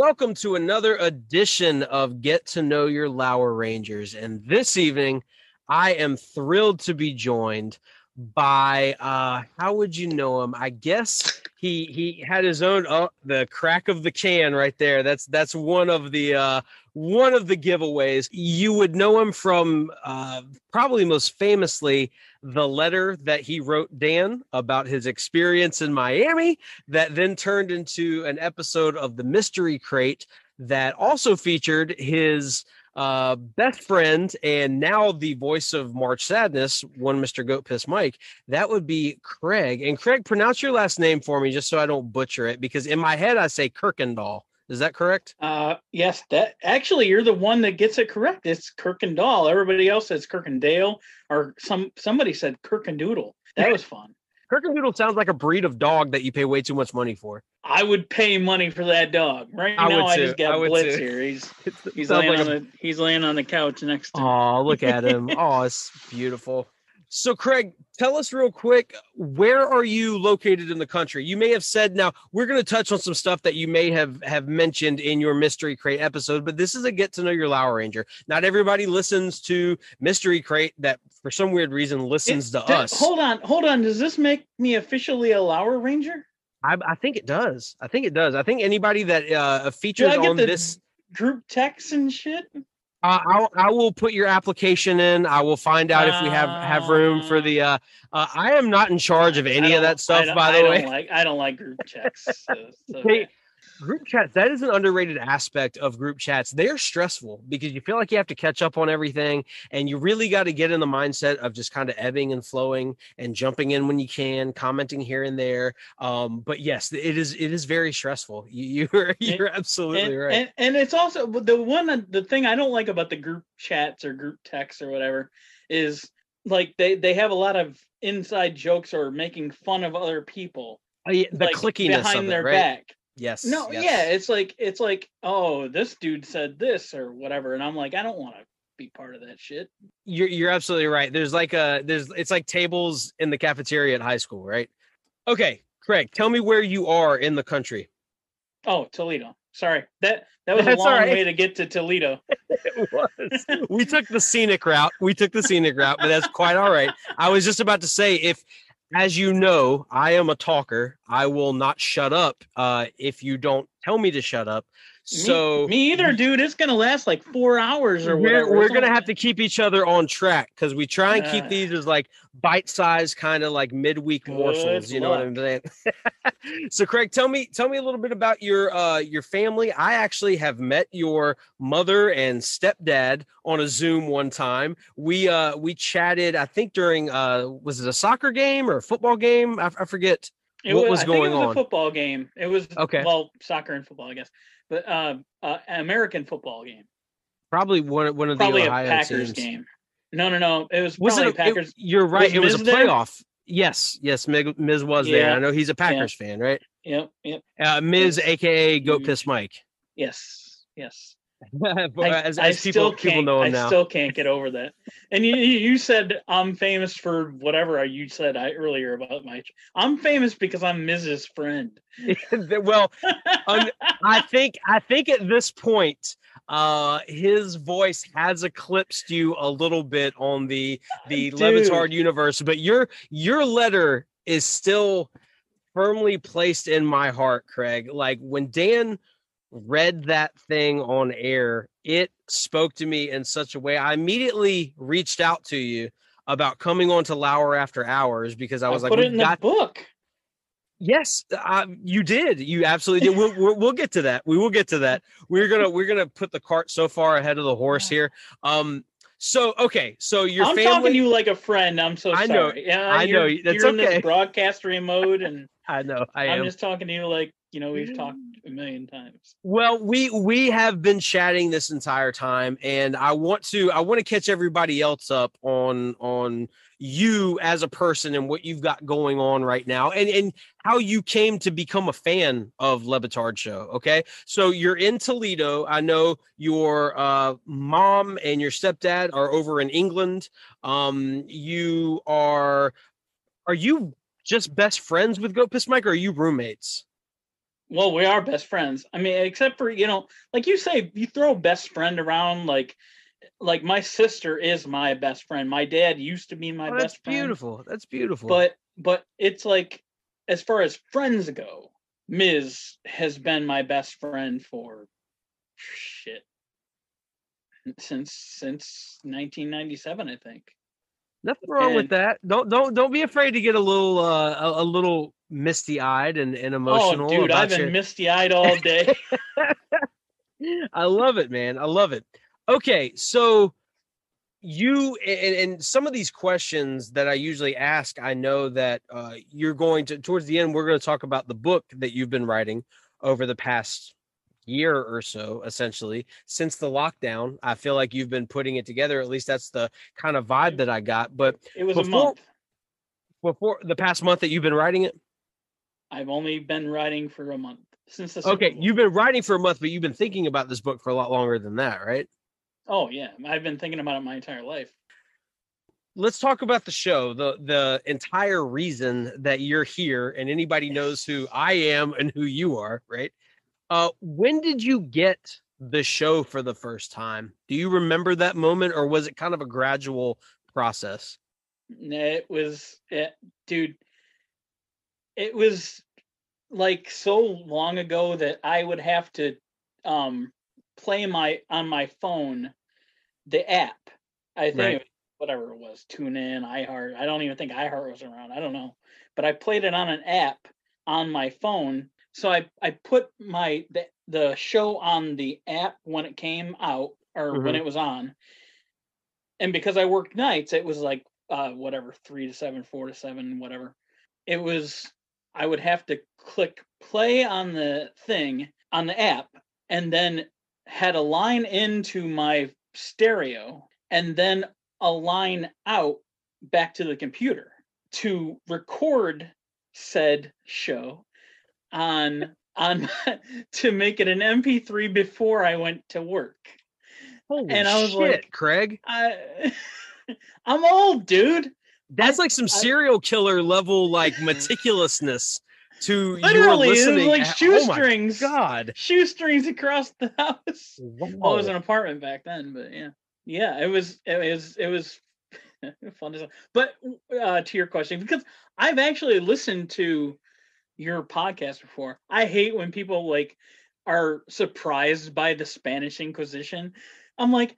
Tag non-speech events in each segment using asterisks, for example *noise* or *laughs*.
Welcome to another edition of Get to Know Your Lower Rangers. And this evening, I am thrilled to be joined by uh how would you know him? I guess he he had his own oh the crack of the can right there. That's that's one of the uh one of the giveaways. You would know him from uh probably most famously the letter that he wrote Dan about his experience in Miami that then turned into an episode of the Mystery Crate that also featured his uh, best friend and now the voice of March Sadness, one Mr. Goat Piss Mike, that would be Craig. And Craig, pronounce your last name for me just so I don't butcher it because in my head I say Kirkendall. Is that correct? Uh, yes, that actually you're the one that gets it correct. It's Kirkendall. Everybody else says Kirkendale, or some somebody said Kirkendoodle. That was fun. Kirkendoodle sounds like a breed of dog that you pay way too much money for. I would pay money for that dog. Right I now, I just I got would Blitz too. here. He's *laughs* he's laying like on a- the he's laying on the couch next to me. Oh, look at him. *laughs* oh, it's beautiful. So, Craig, tell us real quick where are you located in the country? You may have said now we're going to touch on some stuff that you may have have mentioned in your Mystery Crate episode, but this is a get to know your Lower Ranger. Not everybody listens to Mystery Crate that for some weird reason listens It- to us. Hold on, hold on. Does this make me officially a Lower Ranger? I, I think it does. I think it does. I think anybody that uh, features on the this. group text and shit? Uh, I'll, I will put your application in. I will find out if we have have room for the. Uh, uh, I am not in charge of any of that stuff, by I the don't way. like I don't like group checks. So, so Hey, group chats that is an underrated aspect of group chats they're stressful because you feel like you have to catch up on everything and you really got to get in the mindset of just kind of ebbing and flowing and jumping in when you can commenting here and there um but yes it is it is very stressful *laughs* you, you're you're absolutely and, right and, and it's also the one the thing I don't like about the group chats or group texts or whatever is like they they have a lot of inside jokes or making fun of other people Oh, yeah, the like, clickiness behind it, their right? back. Yes No, yes. yeah, it's like it's like oh this dude said this or whatever, and I'm like I don't want to be part of that shit. you're you're absolutely right. There's like a there's it's like tables in the cafeteria at high school, right? Okay, Craig, tell me where you are in the country. Oh Toledo, sorry that that was That's a *laughs* long right. way to get to Toledo. *laughs* It was. we took the scenic route. We took the scenic route, but that's quite all right. I was just about to say if as you know, I am a talker. I will not shut up uh if you don't tell me to shut up. Me- So me, either, dude. It's gonna last like four hours or we're, whatever. we're gonna have to keep each other on track because we try and keep Uh. these as like bite-sized kind of like midweek Good morsels you know what i'm saying *laughs* so craig tell me tell me a little bit about your uh your family i actually have met your mother and stepdad on a zoom one time we uh we chatted i think during uh was it a soccer game or a football game i, I forget It what was I think going it was on? A football game. It was Okay. Well, soccer and football, I guess, but uh, uh American football game. probably one, one of Probably the a Packers teams. game. No, no, no. It was Was it, probably a, Packers. it- You're right. Was it was a Miz there? playoff. Yes, yes. Mig- Miz was there. I know he's a Packers fan, right? Yep, yep. Uh, Miz, Yes. aka Goat. Piss Mike. Yes, yes. *laughs* I, as I as still people, know I him now. still can't get over that. And you, you said I'm famous for whatever you said I, earlier about my. I'm famous because I'm Mrs. Friend. *laughs* well, un- I *laughs* think I think at this point, uh, his voice has eclipsed you a little bit on the the Dude. Le Batard universe, but your your letter is still firmly placed in my heart, Craig. Like when Dan read that thing on air, it spoke to me in such a way. I immediately reached out to you about coming on to Lauer After Hours because I was like, put it in the book. Yes, uh, you did. You absolutely did. We'll, we'll, we'll get to that. We will get to that. We're gonna we're gonna put the cart so far ahead of the horse here. Um. So okay. So your I'm family. talking to you like a friend. I'm so I sorry. know- Yeah, I know, you're- that's you're in okay. this broadcaster mode, and *laughs* I know. I I'm am. just talking to you like you know we've talked a million times. Well, we we have been chatting this entire time, and I want to I want to catch everybody else up on on you as a person and what you've got going on right now, and and how you came to become a fan of Le Batard Show. Okay, so you're in Toledo. I know your uh, mom and your stepdad are over in England. Um, you are are you just best friends with Goat Piss Mike, or are you roommates? Well, we are best friends. I mean, except for you know, like you say, you throw best friend around like. Like my sister is my best friend. My dad used to be my Oh, that's best friend. That's beautiful. That's beautiful. but but it's like as far as friends go Miz has been my best friend for shit since since 1997 i think Nothing wrong with that. Don't don't don't be afraid to get a little uh, a, a little misty eyed and, and emotional. oh dude i've been your- misty-eyed all day *laughs* I love it, man. I love it. Okay, so you and, and some of these questions that I usually ask, I know that uh, you're going to towards the end. We're going to talk about the book that you've been writing over the past year or so, essentially since the lockdown. I feel like you've been putting it together. At least that's the kind of vibe that I got. But it was a month before the past month that you've been writing it, i've only been writing for a month since the okay, you've been writing for a month, but you've been thinking about this book for a lot longer than that, right? oh yeah i've been thinking about it my entire life let's talk about the show the the entire reason that you're here and anybody knows who i am and who you are right uh when did you get the show for the first time do you remember that moment or was it kind of a gradual process It was, it, dude. It was like so long ago that I would have to um play my on my phone the app. I think Right. it was whatever it was, tune in, iHeart. I don't even think iHeart was around. I don't know, but I played it on an app on my phone. So I I put my the, the show on the app when it came out or when Mhm. it was on. And because I worked nights, it was like uh whatever, 3 to 7, 4 to 7, whatever. It was I would have to click play on the thing on the app and then had a line into my stereo and then a line out back to the computer to record said show on on *laughs* to make it an MP3 before I went to work. Holy And I was shit, like- craig I *laughs* I'm old, dude. that's like some I- serial killer level like *laughs* meticulousness to your Literally, it was like oh shoestrings. god Shoestrings across the house. Well, it was an apartment back then, but yeah, yeah, it was, it was, it was fun. But uh, to your question, because I've actually listened to your podcast before. I hate when people like are surprised by the Spanish Inquisition. I'm like,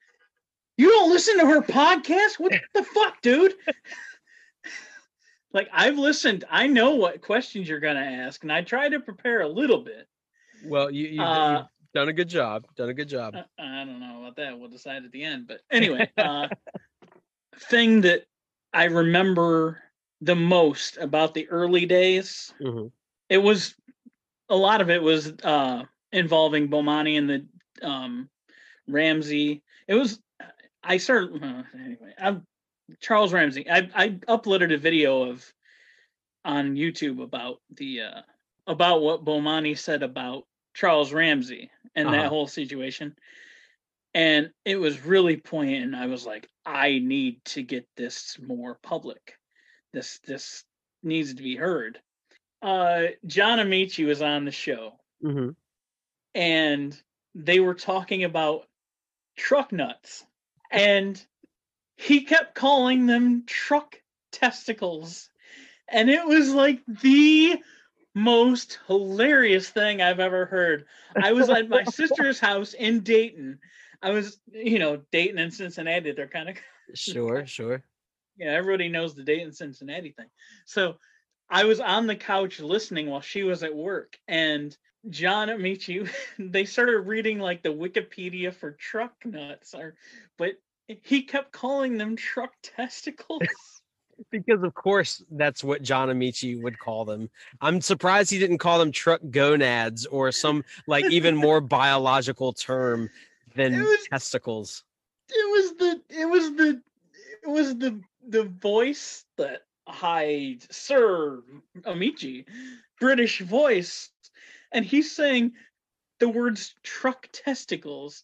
you don't listen to her podcast? What the fuck, dude? *laughs* like I've listened. I know what questions you're gonna ask, and I try to prepare a little bit. well you, you, Uh, you've done a good job done a good job Uh, I don't know about that. We'll decide at the end. But anyway, uh, *laughs* thing that I remember the most about the early days, Mhm. It was a lot of it was uh, involving Bomani and the um, Ramsey. It was I started uh, anyway. I'm Charles Ramsey. I I uploaded a video of on YouTube about the uh about what Bomani said about Charles Ramsey and Uh-huh. that whole situation. And it was really poignant. I was like, I need to get this more public. This this needs to be heard. Uh John Amaechi was on the show. Hmm and they were talking about truck nuts. And he kept calling them truck testicles. And it was like the most hilarious thing i've ever heard. I was at my *laughs* sister's house in dayton. I was you know dayton and cincinnati they're kind of *laughs* Sure, sure. yeah, everybody knows the Dayton Cincinnati thing. So I was on the couch listening while she was at work, and John Amaechi, *laughs* they started reading like the Wikipedia for truck nuts, or but he kept calling them truck *laughs* testicles. *laughs* Because of course that's what John Amaechi would call them. I'm surprised he didn't call them truck gonads or some like even more biological term than It was- testicles. it was the it was the it was the the voice that hi sir Amaechi british voice and he's saying the words truck testicles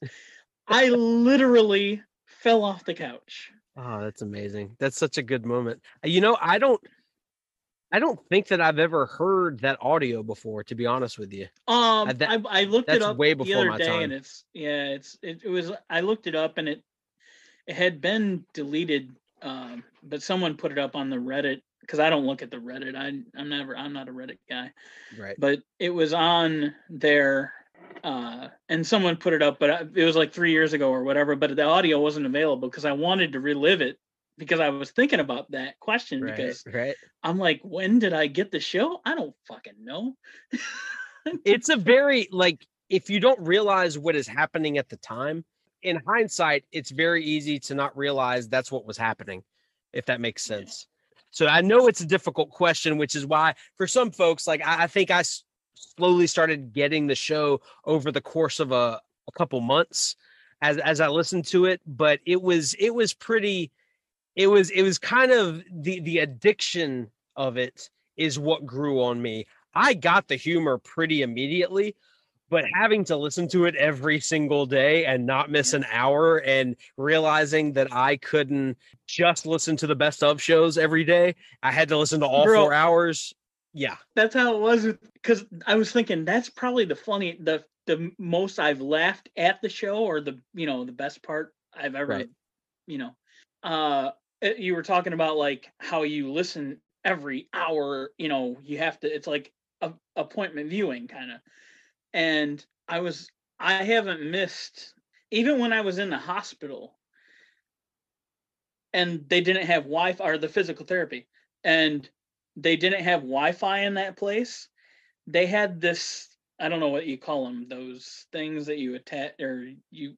i *laughs* literally fell off the couch Oh, that's amazing. That's such a good moment. Uh, You know, I don't I don't think that I've ever heard that audio before, to be honest with you. um Uh, that- I, I looked it up way the before other my day time. and it's yeah it's it, it was i looked it up and it it had been deleted um but someone put it up on the reddit because i don't look at the reddit i i'm never i'm not a reddit guy Right. but it was on there uh and someone put it up but I- it was like three years ago or whatever but the audio wasn't available because i wanted to relive it because i was thinking about that question Right. because Right. i'm like when did i get the show i don't fucking know *laughs* It's a very like if you don't realize what is happening at the time, in hindsight, it's very easy to not realize that's what was happening, if that makes sense. So I know it's a difficult question, which is why for some folks, like I, I think I s- slowly started getting the show over the course of a, a couple months as as I listened to it, but it was it was pretty it was it was kind of the the addiction of it is what grew on me. I got the humor pretty immediately, but having to listen to it every single day and not miss an hour and realizing that I couldn't just listen to the best of shows every day, I had to listen to all four hours. Yeah. that's how it was because i was thinking that's probably the funny the the most i've laughed at the show or the you know the best part i've ever Right. you know uh uh, you were talking about like how you listen every hour you know you have to it's like a appointment viewing kind of and i was i haven't missed even when i was in the hospital and they didn't have wi-fi or the physical therapy and they didn't have wi-fi in that place they had this i don't know what you call them those things that you attach or you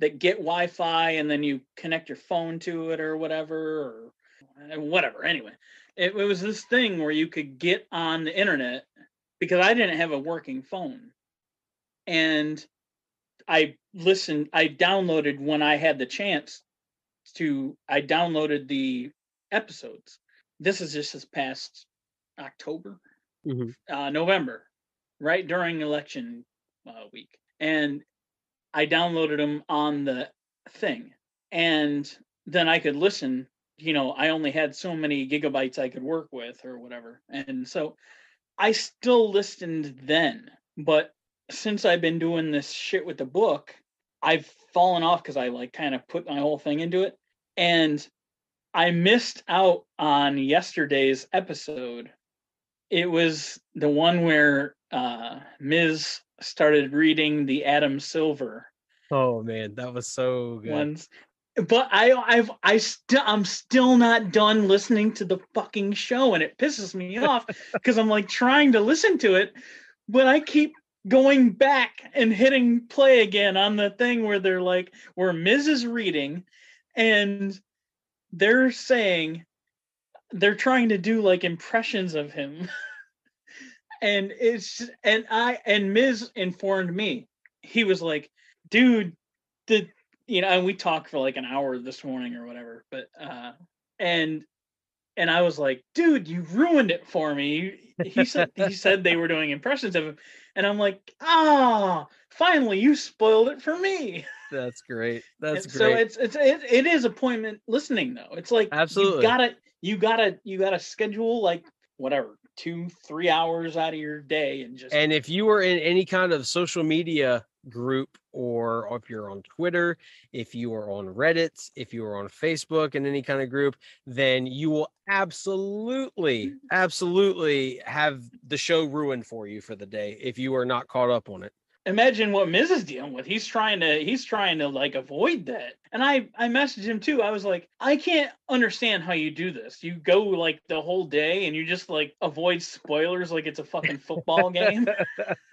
that get wi-fi and then you connect your phone to it or whatever or whatever anyway. It, it was this thing where you could get on the internet because i didn't have a working phone and i listened i downloaded when i had the chance to i downloaded the episodes. This is just this past october Mhm. uh, november right during election uh, week. And i downloaded them on the thing. And then i could listen you know i only had so many gigabytes i could work with or whatever. And so i still listened then but since i've been doing this shit with the book i've fallen off because i like kind of put my whole thing into it. And i missed out on yesterday's episode. It was the one where uh Miz started reading the adam silver. Oh man, that was so good. ones but i i've i still i'm still not done listening to the fucking show and it pisses me off *laughs* because i'm like trying to listen to it but i keep going back and hitting play again on the thing where they're like where Miz is reading and they're saying they're trying to do like impressions of him. *laughs* And it's and i and Miz informed me. He was like dude the you know, and we talked for like an hour this morning or whatever, but uh and and I was like, dude, you ruined it for me. He said he said they were doing impressions of him, and I'm like, ah, finally you spoiled it for me. *laughs* That's great. That's great. so it's it's it, it is appointment listening though. It's like Absolutely. you gotta you gotta you gotta schedule like whatever two three hours out of your day and just And if you are in any kind of social media group, or if you're on Twitter, if you are on Reddit, if you are on Facebook in any kind of group, then you will absolutely, *laughs* absolutely have the show ruined for you for the day if you are not caught up on it. imagine what Miz is dealing with. He's trying to he's trying to like avoid that. And I I messaged him too. I was like, I can't understand how you do this. You go like the whole day and you just like avoid spoilers like it's a fucking football game.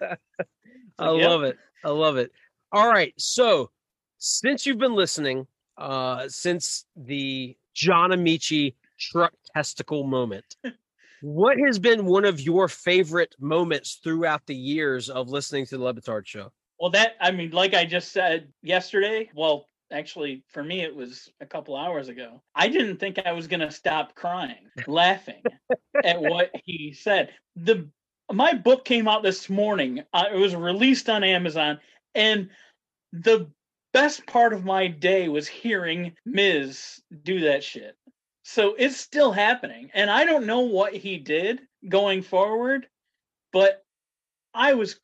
*laughs* I love it. I love it. All right. So since you've been listening, uh, since the John Amaechi truck testicle moment, *laughs* what has been one of your favorite moments throughout the years of listening to the Le Batard show? Well, that I mean, like I just said yesterday. Well, actually, for me, it was a couple hours ago. I didn't think I was gonna stop crying, laughing at *laughs* what he said. The my book came out this morning. Uh, it was released on Amazon, and the best part of my day was hearing Miz do that shit. So it's still happening, and I don't know what he did going forward, but I was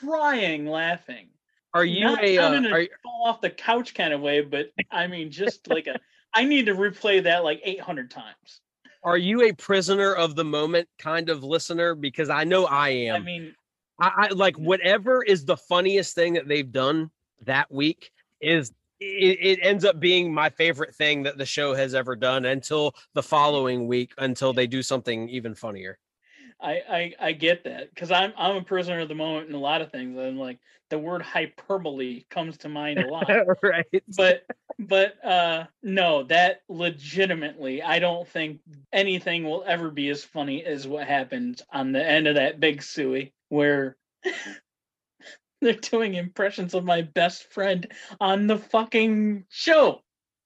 crying laughing. Are you Not a uh, are, you- fall off the couch kind of way, but I mean, just like a, I need to replay that like 800 times. Are you a prisoner of the moment kind of listener? Because I know I am. I mean, I, I like whatever is the funniest thing that they've done that week is it, it ends up being my favorite thing that the show has ever done until the following week until they do something even funnier. I I, I get that because I'm I'm a prisoner of the moment in a lot of things. I'm like the word hyperbole comes to mind a lot. *laughs* right. but but uh no that legitimately i don't think anything will ever be as funny as what happened on the end of that big suey where *laughs* they're doing impressions of my best friend on the fucking show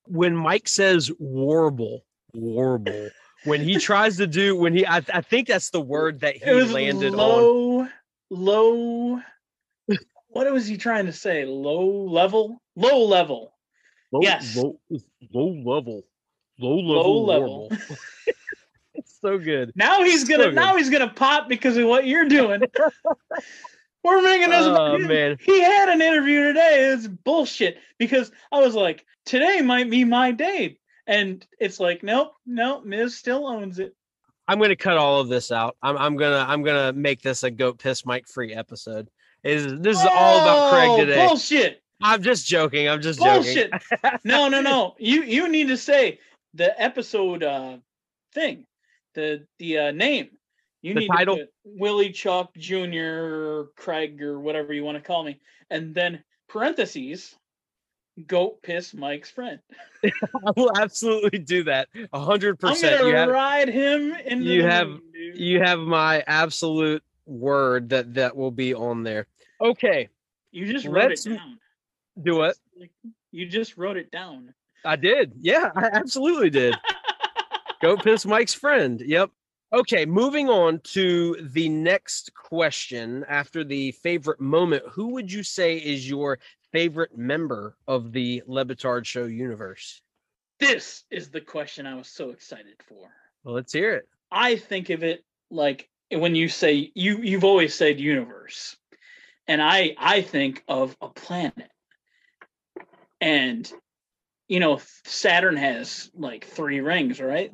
when Mike says warble, warble, when he *laughs* tries to do when he I, I think that's the word that he it was landed on. low low what was he trying to say low level low level Low, yes. low, low level, low level, Low level. it's *laughs* *laughs* so good. Now he's gonna good. now he's gonna pop because of what you're doing. We're making this. Oh, man. He had an interview today. It's bullshit because I was like, today might be my day, and it's like, nope, nope. Miz still owns it. I'm gonna cut all of this out. I'm I'm gonna I'm gonna make this a goat piss Mike free episode. Is this is all about Craig Oh, today? Bullshit. I'm just joking. I'm just joking. Bullshit. *laughs* *laughs* no, no, no. You you need to say the episode uh thing, the the uh, name. You The need title? to Willie Chuck Jr. Craig or whatever you want to call me, and then parentheses, goat piss Mike's friend. *laughs* I will absolutely do that. A hundred percent. I'm gonna You have ride him in you have- you have my absolute word that that will be on there. Okay, you just wrote let's- it down. do it. You just wrote it down. I did. Yeah, I absolutely did. *laughs* Go piss Mike's friend. Yep. Okay, moving on to the next question after the favorite moment. Who would you say is your favorite member of the Le Batard Show universe? This is the question I was so excited for. Well, let's hear it. I think of it like when you say you you've always said universe. And I I think of a planet. And you know Saturn has like three rings, right?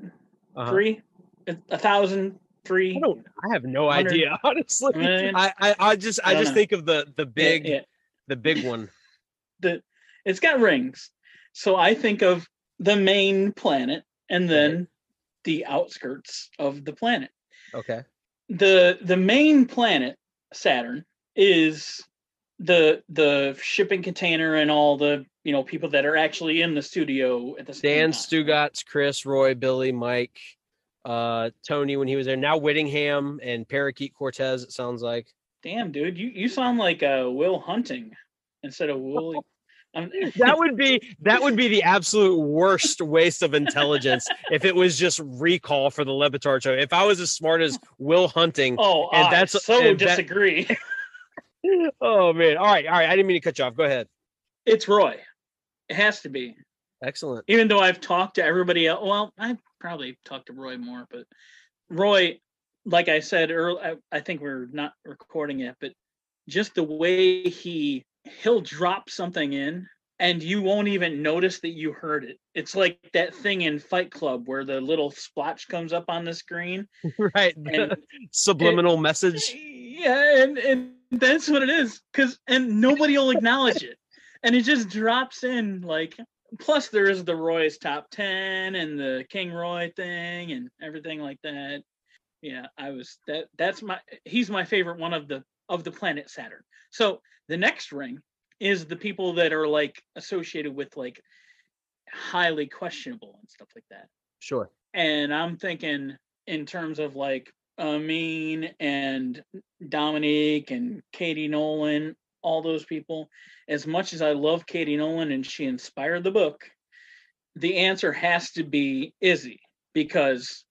Uh-huh. Three? A, a thousand, three. I don't. I have no idea. *laughs* Honestly. I, I I just I, I just know. think of the the Yeah, big yeah. the big one. The it's got rings. So I think of the main planet and then the outskirts of the planet. Okay. the the main planet saturn is the the shipping container and all the you know people that are actually in the studio at the same Dan. Stugotz, Chris, Roy, Billy, Mike, uh, Tony when he was there. Now Whittingham and Parakeet Cortez. It sounds like. damn dude you you sound like uh will hunting instead of woolly. *laughs* I'm, that would be that would be the absolute worst waste of intelligence if it was just recall for the Le Batard show. If I was as smart as Will Hunting, oh, And I that's- so and that- disagree. *laughs* oh man! All right, all right. I didn't mean to cut you off. Go ahead. it's Roy. It has to be. Excellent. even though I've talked to everybody else, well, I probably talked to Roy more, but Roy, like I said earlier, I, I think we're not recording it, but just the way he he'll drop something in and you won't even notice that you heard it. It's like that thing in Fight Club where the little splotch comes up on the screen *laughs* right. and *laughs* Subliminal message. yeah, and and that's what it is. Cause and nobody will acknowledge it. And it just drops in like plus there is the Roy's top 10 and the King Roy thing and everything like that. Yeah, I was that that's my he's my favorite one of the of the planet Saturn. So the next ring is the people that are like associated with like highly questionable and stuff like that Sure. and I'm thinking in terms of like Amin and Dominique and Katie Nolan, all those people. As much as I love Katie Nolan and she inspired the book, the answer has to be Izzy because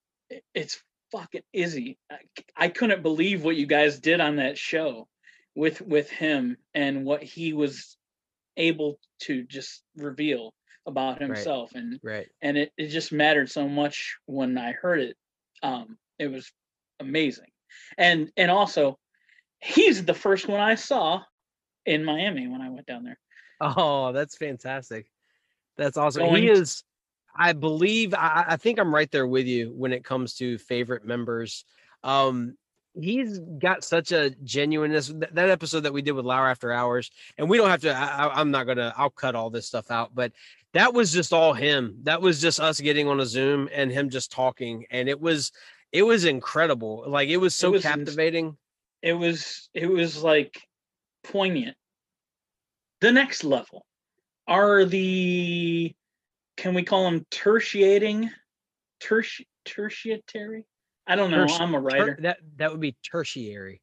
it's fucking Izzy. I, I couldn't believe what you guys did on that show with with him and what he was able to just reveal about himself and Right. and it, it just mattered so much when I heard it. Um, it was amazing, and and also, he's the first one I saw in Miami when I went down there. Oh, that's fantastic. That's awesome. Going he is, I believe, I, I think I'm right there with you when it comes to favorite members. Um, he's got such a genuineness. Th- That episode that we did with Lauer After Hours, and we don't have to, I, I'm not going to, I'll cut all this stuff out, but that was just all him. That was just us getting on a Zoom and him just talking. And it was, it was incredible. Like it was so was captivating. It was it was like poignant. The next level are the can we call them tertiating, terti tertiary? I don't know. Terti- I'm a Ter- writer. that, that would be tertiary.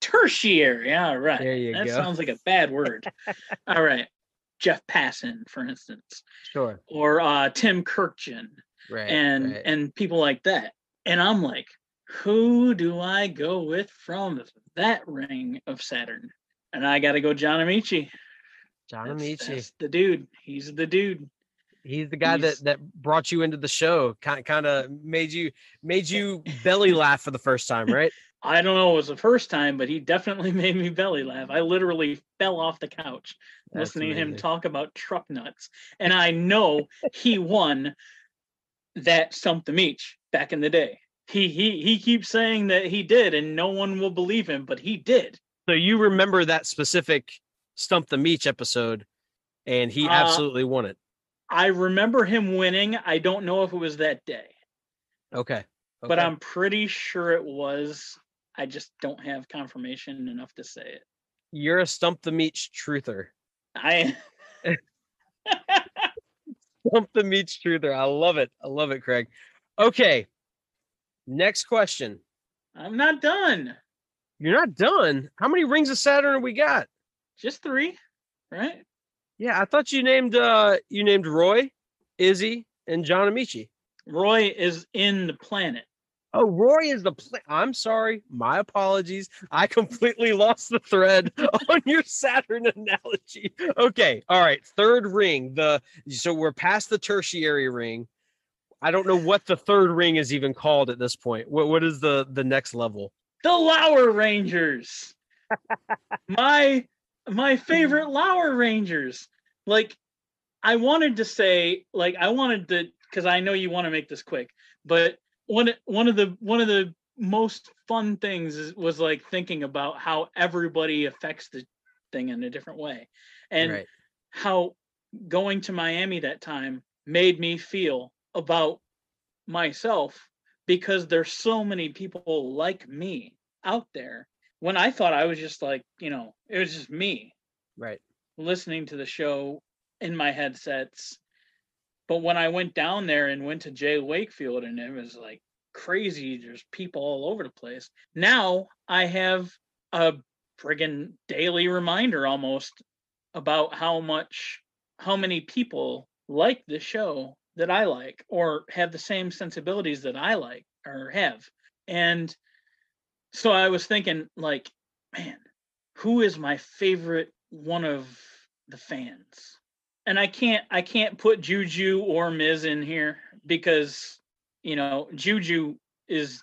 tertiary. All right. There you that go. sounds like a bad word. *laughs* All right. Jeff Passan, for instance, Sure. or uh, Tim Kurkjian, Right. and right. and people like that. And I'm like, who do I go with from that ring of Saturn? And I got to go John Amaechi. John That's- Amaechi. that's the dude. He's the dude. He's the guy he's- that that brought you into the show. Kind kind of made you made you belly laugh for the first time, right? *laughs* I don't know, it was the first time, but he definitely *laughs* made me belly laugh. I literally fell off the couch That's listening to him talk about truck nuts. And I know he won that Stump the Meach back in the day. He he he keeps saying that he did, and no one will believe him, but he did. So you remember that specific Stump the Meach episode, and he Uh, absolutely won it. I remember him winning. I don't know if it was that day, Okay. but. I'm pretty sure it was. I just don't have confirmation enough to say it. you're a Stump the Meach truther. I *laughs* Stump the Meach truther. I love it. I love it, Craig. Okay. Next question. I'm not done. You're not done. How many rings of Saturn have we got? Just three, right? Yeah, I thought you named uh you named Roy, Izzy, and John Amaechi. Roy is in the planet. Oh, Roy is the pla- I'm sorry. My apologies. I completely lost the thread *laughs* on your Saturn analogy. Okay. All right. Third ring. The so we're past the tertiary ring. I don't know what the third ring is even called at this point. What what is the the next level? The Lower Rangers. *laughs* my my *laughs* mm-hmm. favorite Lower Rangers. Like I wanted to say like I wanted to cuz I know you want to make this quick, but one one of the one of the most fun things is, was like thinking about how everybody affects the thing in a different way. And right. how going to Miami that time made me feel about myself because there's so many people like me out there when I thought I was just like, you know, it was just me Right. listening to the show in my headsets. But when I went down there and went to Jay Wakefield and it was like crazy, there's people all over the place. Now I have a friggin' daily reminder almost about how much how many people like the show that I like or have the same sensibilities that I like or have. And so I was thinking like, man, who is my favorite one of the fans? And I can't I can't put Juju or Miz in here because you know, Juju is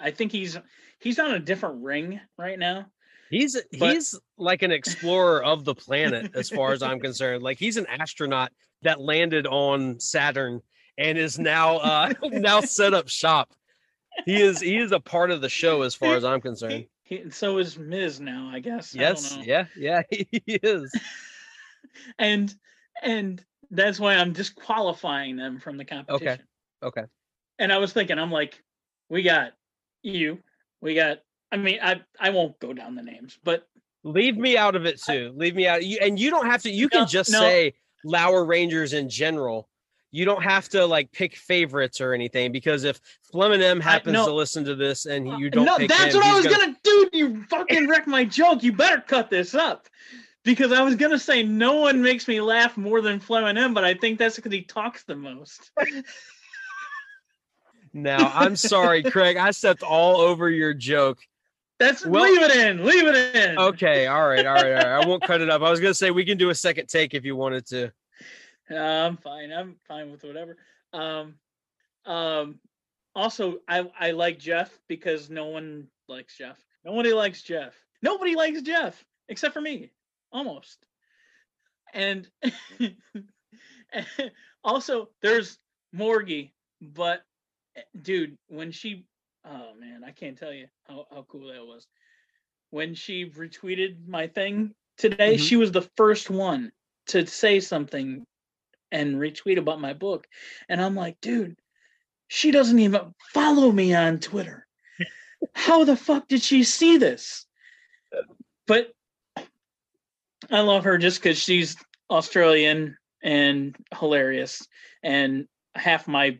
I think he's he's on a different ring right now. He's But- he's like an explorer of the planet, as far as I'm concerned. Like he's an astronaut that landed on Saturn and is now uh *laughs* now set up shop. He is he is a part of the show as far as I'm concerned. He, he, so is Miz now, I guess. I don't Yes, know. yeah, yeah, *laughs* he is. *laughs* and and that's why I'm disqualifying them from the competition. Okay. Okay. And I was thinking, I'm like, we got you, we got. I mean, I I won't go down the names, but Leave me out of it too. Leave me out. You, and you don't have to. You can just no. say Lower Rangers in general. You don't have to like pick favorites or anything because if Fleming M happens no. to listen to this and you uh, don't, no, that's him, what I was gonna... do. You fucking wrecked my joke. You better cut this up. Because I was gonna say no one makes me laugh more than Fleming M, but I think that's because he talks the most. *laughs* Now, I'm sorry, *laughs* Craig. I stepped all over your joke. That's Well- leave it in. Leave it in. Okay, all right, all right, all right. I won't cut it up. I was gonna say we can do a second take if you wanted to. I'm fine. I'm fine with whatever. Um, um, also, I I like Jeff because no one likes Jeff. Nobody likes Jeff. Nobody likes Jeff except for me, almost. And *laughs* also, there's Morgie, but dude, when she, oh man, I can't tell you how how cool that was. When she retweeted my thing today, Mhm. she was the first one to say something and retweet about my book. And I'm like, dude, she doesn't even follow me on Twitter. How the fuck did she see this? But I love her just because she's Australian and hilarious. And half my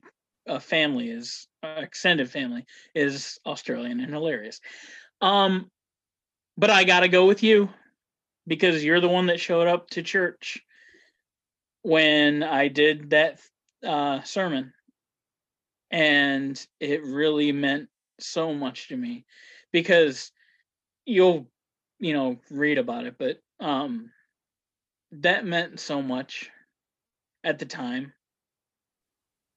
uh, family is uh, extended family is Australian and hilarious. Um, but I got to go with you because you're the one that showed up to church when I did that uh, sermon, and it really meant so much to me because you'll you know read about it, but um, that meant so much at the time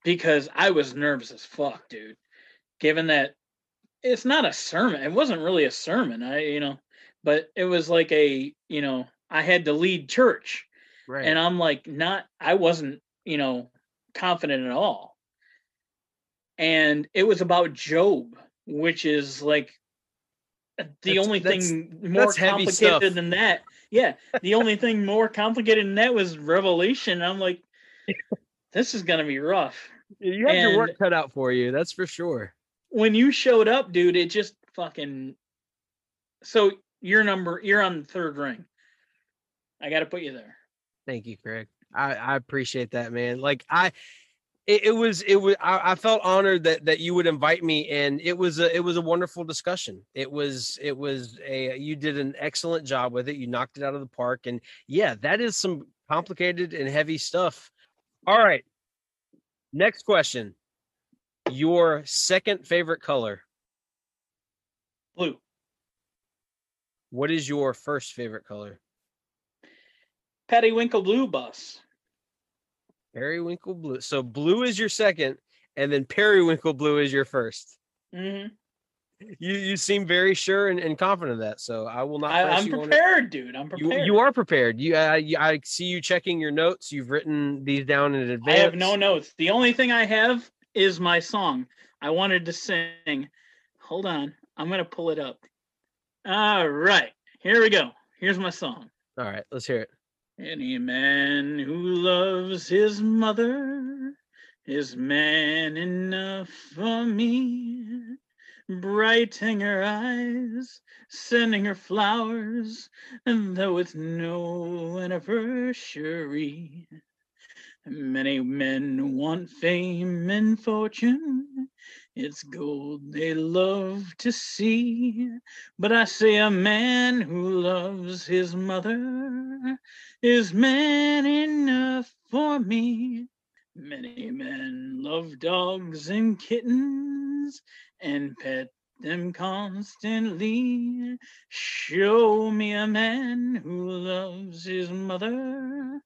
because I was nervous as fuck, dude. Given that it's not a sermon, it wasn't really a sermon. I you know, but it was like a you know I had to lead church Right. and I'm like not I wasn't, you know, confident at all. And it was about Job, which is like the That's- only that's- thing more complicated than that. Yeah, the only thing more complicated than that was Revelation. I'm like this is going to be rough. you have your work cut out for you. That's for sure. When you showed up, dude, it just fucking So your number you're on the third ring. I got to put you there. Thank you, Craig. I, I appreciate that, man. Like I, it, it was it was I, I felt honored that that you would invite me, and it was a it was a wonderful discussion. It was it was a you did an excellent job with it. You knocked it out of the park, and yeah, that is some complicated and heavy stuff. All right, next question. Your second favorite color. Blue. What is your first favorite color? Periwinkle blue bus. Periwinkle blue. So blue is your second, and then periwinkle blue is your first. hmm You you seem very sure and, and confident of that. So I will not. I, press I'm you on it. prepared, dude. I'm prepared. you are prepared. You, uh, you I see you checking your notes. You've written these down in advance. I have no notes. The only thing I have is my song. I wanted to sing. Hold on. I'm going to pull it up. All right. Here we go. Here's my song. All right, let's hear it. Any man who loves his mother is man enough for me. Brighting her eyes, sending her flowers, and though it's no anniversary, Many men want fame and fortune. It's gold they love to see. But I say a man who loves his mother is man enough for me. Many men love dogs and kittens and pet them constantly. Show me a man who loves his mother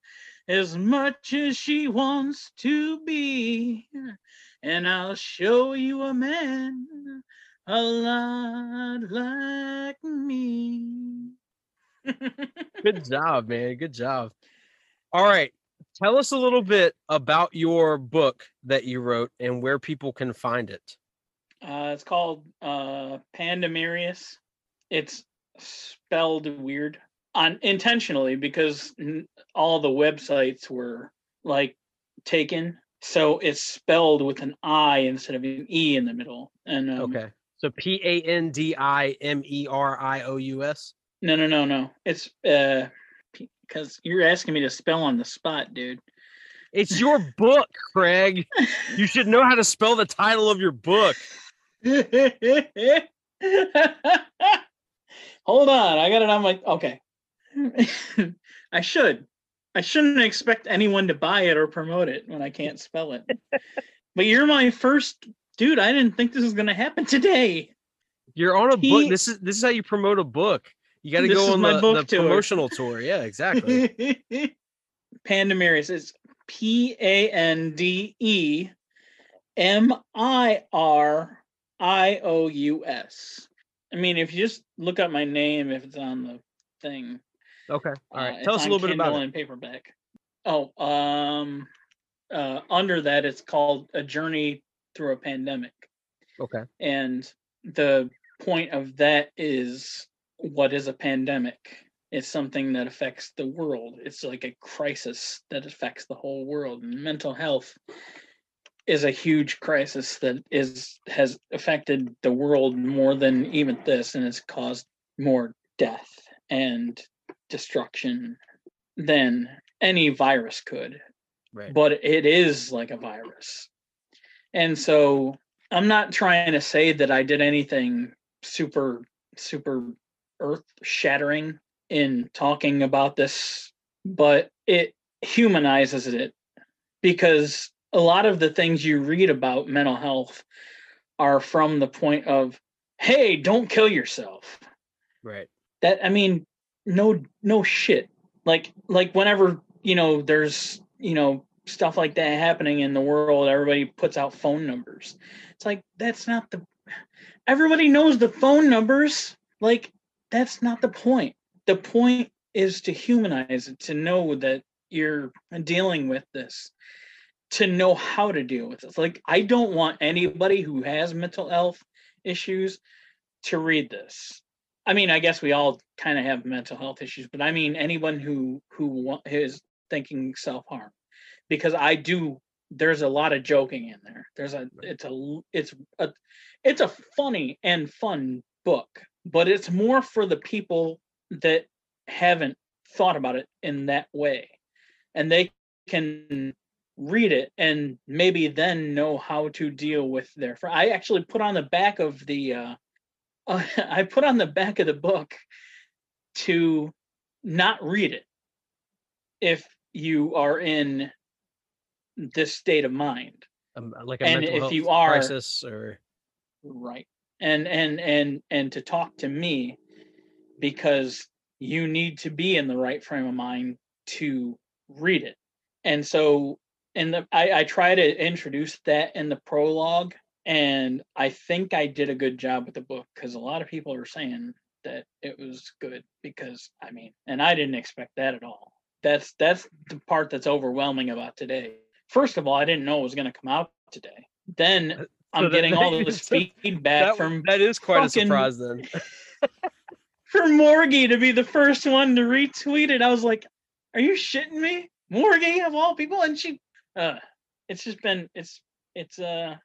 as much as she wants to be, and I'll show you a man a lot like me. *laughs* Good job, man. Good job. All right. Tell us a little bit about your book that you wrote and where people can find it. Uh, it's called uh, Pandemerius. It's spelled weird on intentionally because all the websites were like taken, so it's spelled with an I instead of an E in the middle. And um, Okay. So P A N D I M E R I O U S. no, no, no, no. It's uh because you're asking me to spell on the spot, dude. It's your book, Craig. You should know how to spell the title of your book. *laughs* Hold on, I got it on my okay. *laughs* I should. I shouldn't expect anyone to buy it or promote it when I can't spell it. *laughs* but you're my first dude. I didn't think this was gonna happen today. You're on a book. This is this is how you promote a book. You got to go on my the, book the tour. promotional tour. Yeah, exactly. *laughs* Pandemerius is P A N D E M I R I O U S. I mean, if you just look up my name, if it's on the thing, okay. All right. uh, Tell us a little bit about it. and paperback. Oh, um, uh, under that, it's called A Journey Through a Pandemic. Okay. And the point of that is what is a pandemic? It's something that affects the world. It's like a crisis that affects the whole world. And mental health is a huge crisis that is has affected the world more than even this and has caused more death and destruction than any virus could Right. but it is like a virus. And so I'm not trying to say that I did anything super, super earth shattering in talking about this, but it humanizes it because a lot of the things you read about mental health are from the point of, hey, don't kill yourself Right. that i mean no no shit. Like like whenever you know there's you know stuff like that happening in the world everybody puts out phone numbers. It's like that's not the everybody knows the phone numbers. Like that's not the point. The point is to humanize it to know that you're dealing with this to know how to deal with it like i don't want anybody who has mental health issues to read this I mean, I guess we all kind of have mental health issues, but I mean anyone who who is thinking self harm, because I do. There's a lot of joking in there. There's a it's a it's a it's a funny and fun book, but it's more for the people that haven't thought about it in that way, and they can read it and maybe then know how to deal with their. I actually put on the back of the. uh uh, *laughs* I put on the back of the book to not read it if you are in this state of mind. Um, like a And mental if you are- crisis or right. And and and and to talk to me because you need to be in the right frame of mind to read it. And so and the I, I try to introduce that in the prologue and i think i did a good job with the book because a lot of people are saying that it was good because i mean and i didn't expect that at all that's that's the part that's overwhelming about today first of all i didn't know it was going to come out today then i'm that- getting all *laughs* this so feedback that, from that is quite a surprise then. *laughs* for Morgie to be the first one to retweet it. I was like, are you shitting me? Morgie of all people? And she uh it's just been it's it's uh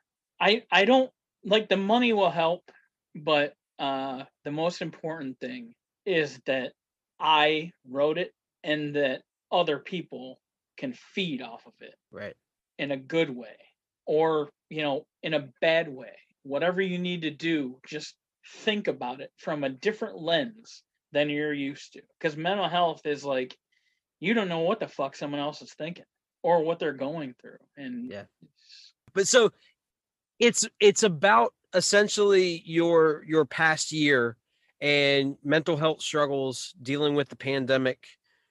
I I don't like the money will help, but uh the most important thing is that I wrote it and that other people can feed off of it Right. in a good way or you know in a bad way whatever you need to do just think about it from a different lens than you're used to because mental health is like you don't know what the fuck someone else is thinking or what they're going through and Yeah. But so it's it's about essentially your your past year and mental health struggles dealing with the pandemic.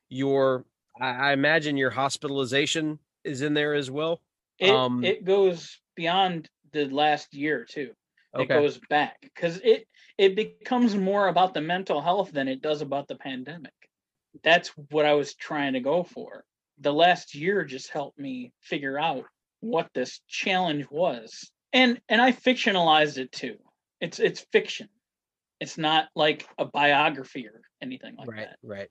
Your I, I imagine your hospitalization is in there as well. it, Um, it goes beyond the last year too it Okay. goes back because it it becomes more about the mental health than it does about the pandemic that's what i was trying to go for the last year just helped me figure out what this challenge was and and i fictionalized it too. It's it's fiction. It's not like a biography or anything like right that. right.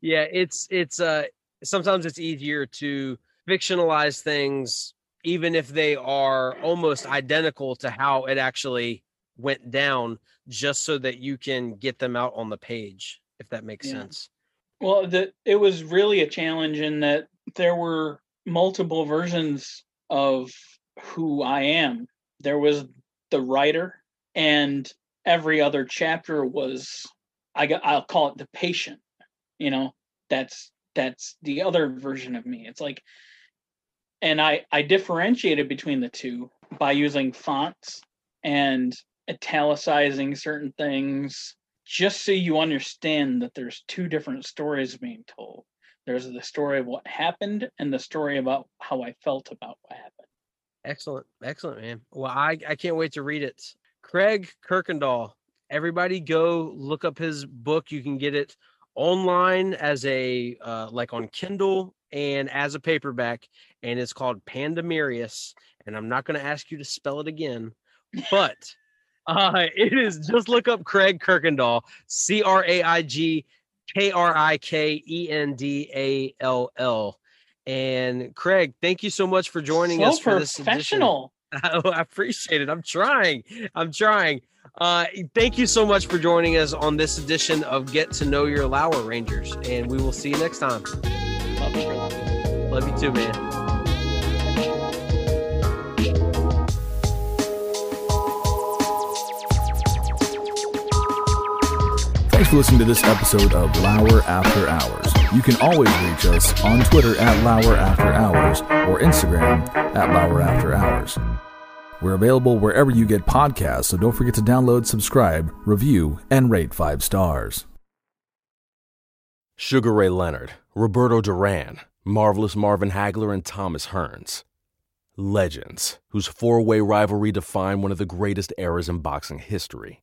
Yeah it's it's uh sometimes it's easier to fictionalize things even if they are almost identical to how it actually went down just so that you can get them out on the page if that makes Yeah. sense. Well, the, it was really a challenge in that there were multiple versions of who I am. There was the writer, and every other chapter was I got I'll call it the patient. You know, that's that's the other version of me. It's like, and I I differentiated between the two by using fonts and italicizing certain things just so you understand that there's two different stories being told. There's the story of what happened and the story about how I felt about what happened. Excellent excellent man. Well i i can't wait to read it. Craig kirkendall everybody go look up his book. You can get it online as a uh, like on kindle and as a paperback and it's called pandemirius and i'm not going to ask you to spell it again but uh it is just look up craig kirkendall c-r-a-i-g k-r-i-k-e-n-d-a-l-l and craig thank you so much for joining so us for this edition. professional. *laughs* Oh, I appreciate it. I'm trying. I'm trying. Uh, thank you so much for joining us on this edition of Get to Know Your Lower Rangers, and we will see you next time. Love you. Love you too, man. Thanks for listening to this episode of Lauer After Hours. You can always reach us on Twitter at Lauer After Hours or Instagram at Lauer After Hours. We're available wherever you get podcasts, so don't forget to download, subscribe, review, and rate five stars. Sugar Ray Leonard, Roberto Duran, Marvelous Marvin Hagler, and Thomas Hearns. Legends, whose four way rivalry defined one of the greatest eras in boxing history.